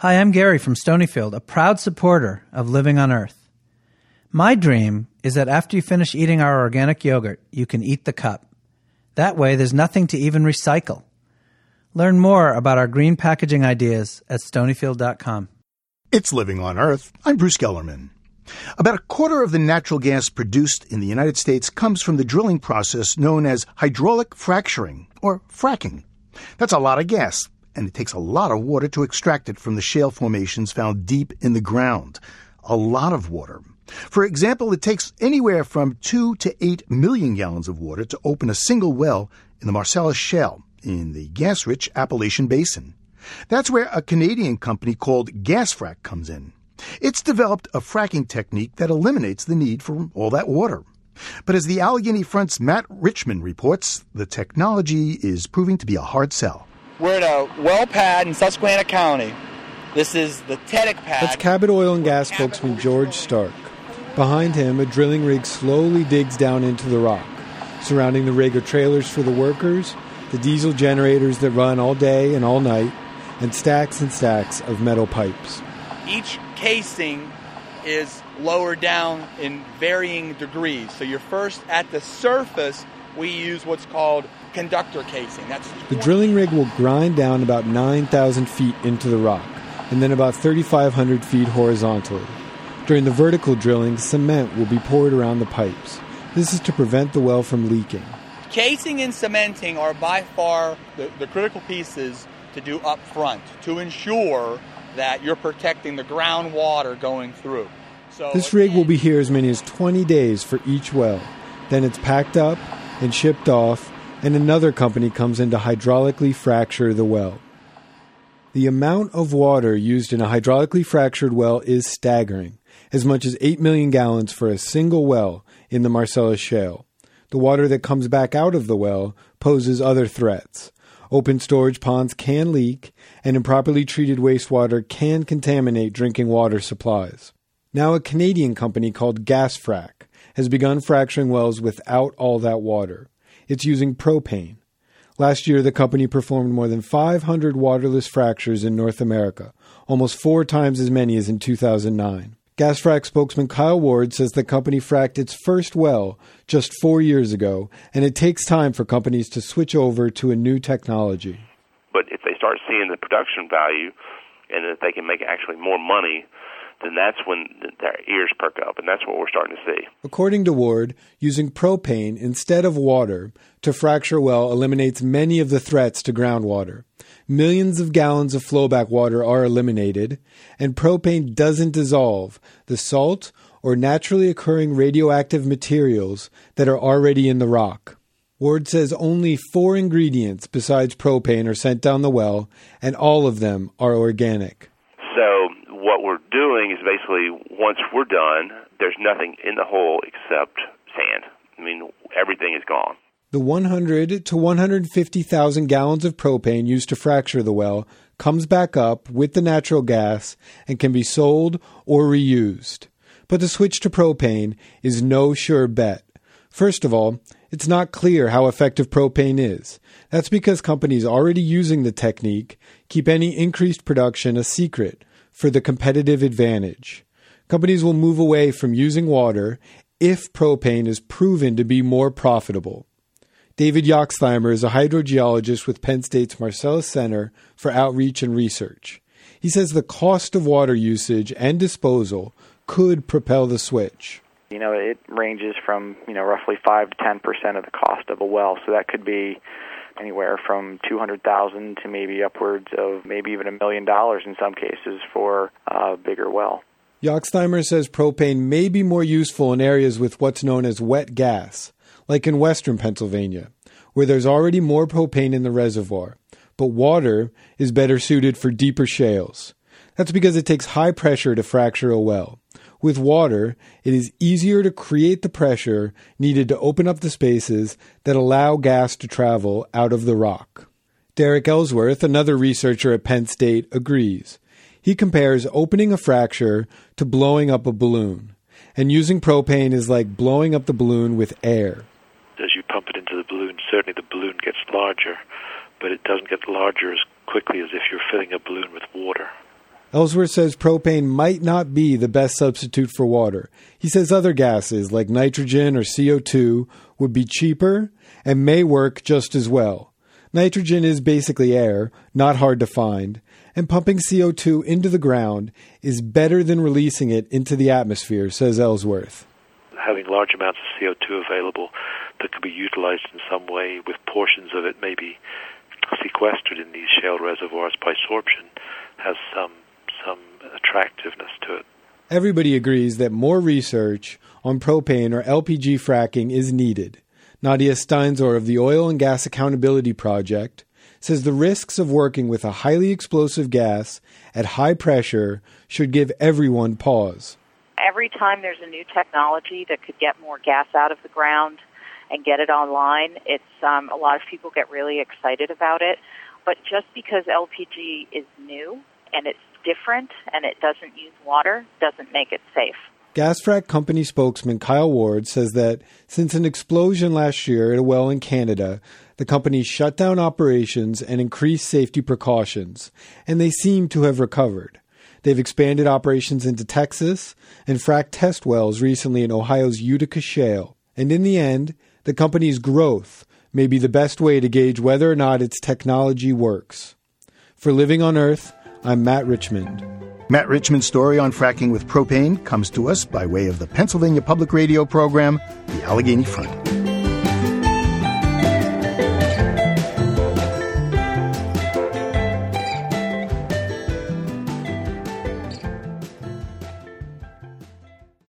Hi, I'm Gary from Stonyfield, a proud supporter of Living on Earth. My dream is that after you finish eating our organic yogurt, you can eat the cup. That way, there's nothing to even recycle. Learn more about our green packaging ideas at stonyfield.com. It's Living on Earth. I'm Bruce Gellerman. About a quarter of the natural gas produced in the United States comes from the drilling process known as hydraulic fracturing, or fracking. That's a lot of gas, and it takes a lot of water to extract it from the shale formations found deep in the ground. A lot of water. For example, it takes anywhere from 2 to 8 million gallons of water to open a single well in the Marcellus Shale in the gas rich Appalachian Basin. That's where a Canadian company called GasFrac comes in. It's developed a fracking technique that eliminates the need for all that water. But as the Allegheny Front's Matt Richmond reports, the technology is proving to be a hard sell. We're at a well pad in Susquehanna County. This is the TEDIC pad. That's Cabot Oil and Gas spokesman George Stark. Behind him, a drilling rig slowly digs down into the rock. Surrounding the rig are trailers for the workers, the diesel generators that run all day and all night, and stacks and stacks of metal pipes. Each casing is lower down in varying degrees. So you're first at the surface, we use what's called conductor casing. That's the drilling rig will grind down about 9,000 feet into the rock, and then about 3,500 feet horizontally. During the vertical drilling, cement will be poured around the pipes. This is to prevent the well from leaking. Casing and cementing are by far the, the critical pieces to do up front to ensure that you're protecting the groundwater going through. So this rig will be here as many as 20 days for each well. Then it's packed up and shipped off, and another company comes in to hydraulically fracture the well. The amount of water used in a hydraulically fractured well is staggering, as much as 8 million gallons for a single well in the Marcellus Shale. The water that comes back out of the well poses other threats. Open storage ponds can leak, and improperly treated wastewater can contaminate drinking water supplies. Now, a Canadian company called GasFrac has begun fracturing wells without all that water. It's using propane. Last year, the company performed more than 500 waterless fractures in North America, almost four times as many as in 2009. GasFrac spokesman Kyle Ward says the company fracked its first well just four years ago, and it takes time for companies to switch over to a new technology. But if they start seeing the production value and that they can make actually more money, then that's when their ears perk up, and that's what we're starting to see. According to Ward, using propane instead of water to fracture well eliminates many of the threats to groundwater. Millions of gallons of flowback water are eliminated, and propane doesn't dissolve the salt or naturally occurring radioactive materials that are already in the rock. Ward says only four ingredients besides propane are sent down the well, and all of them are organic. Doing is basically once we're done, there's nothing in the hole except sand. I mean, everything is gone. The 100 to 150,000 gallons of propane used to fracture the well comes back up with the natural gas and can be sold or reused. But the switch to propane is no sure bet. First of all, it's not clear how effective propane is. That's because companies already using the technique keep any increased production a secret for the competitive advantage. Companies will move away from using water if propane is proven to be more profitable. David Yoxtheimer is a hydrogeologist with Penn State's Marcellus Center for Outreach and Research. He says the cost of water usage and disposal could propel the switch. You know, it ranges from, you know, roughly 5 to 10% of the cost of a well. So that could be anywhere from 200,000 to maybe upwards of maybe even a million dollars in some cases for a bigger well. Yoxtheimer says propane may be more useful in areas with what's known as wet gas, like in western Pennsylvania, where there's already more propane in the reservoir, but water is better suited for deeper shales. That's because it takes high pressure to fracture a well. With water, it is easier to create the pressure needed to open up the spaces that allow gas to travel out of the rock. Derek Elsworth, another researcher at Penn State, agrees. He compares opening a fracture to blowing up a balloon, and using propane is like blowing up the balloon with air as you pump it into the balloon, certainly the balloon gets larger, but it doesn't get larger as quickly as if you're filling a balloon with water. Elsworth says propane might not be the best substitute for water. He says other gases like nitrogen or CO2 would be cheaper and may work just as well. Nitrogen is basically air, not hard to find, and pumping CO2 into the ground is better than releasing it into the atmosphere, says Elsworth. Having large amounts of CO2 available that could be utilized in some way, with portions of it maybe sequestered in these shale reservoirs by sorption, has some attractiveness to it. Everybody agrees that more research on propane or LPG fracking is needed. Nadia Steinzor of the Oil and Gas Accountability Project says the risks of working with a highly explosive gas at high pressure should give everyone pause. Every time there's a new technology that could get more gas out of the ground and get it online, it's um, a lot of people get really excited about it. But just because LPG is new and it's different and it doesn't use water doesn't make it safe. GasFrac company spokesman Kyle Ward says that since an explosion last year at a well in Canada, the company shut down operations and increased safety precautions, and they seem to have recovered. They've expanded operations into Texas and fracked test wells recently in Ohio's Utica Shale. And in the end, the company's growth may be the best way to gauge whether or not its technology works. For Living on Earth, I'm Matt Richmond. Matt Richmond's story on fracking with propane comes to us by way of the Pennsylvania Public Radio program, The Allegheny Front.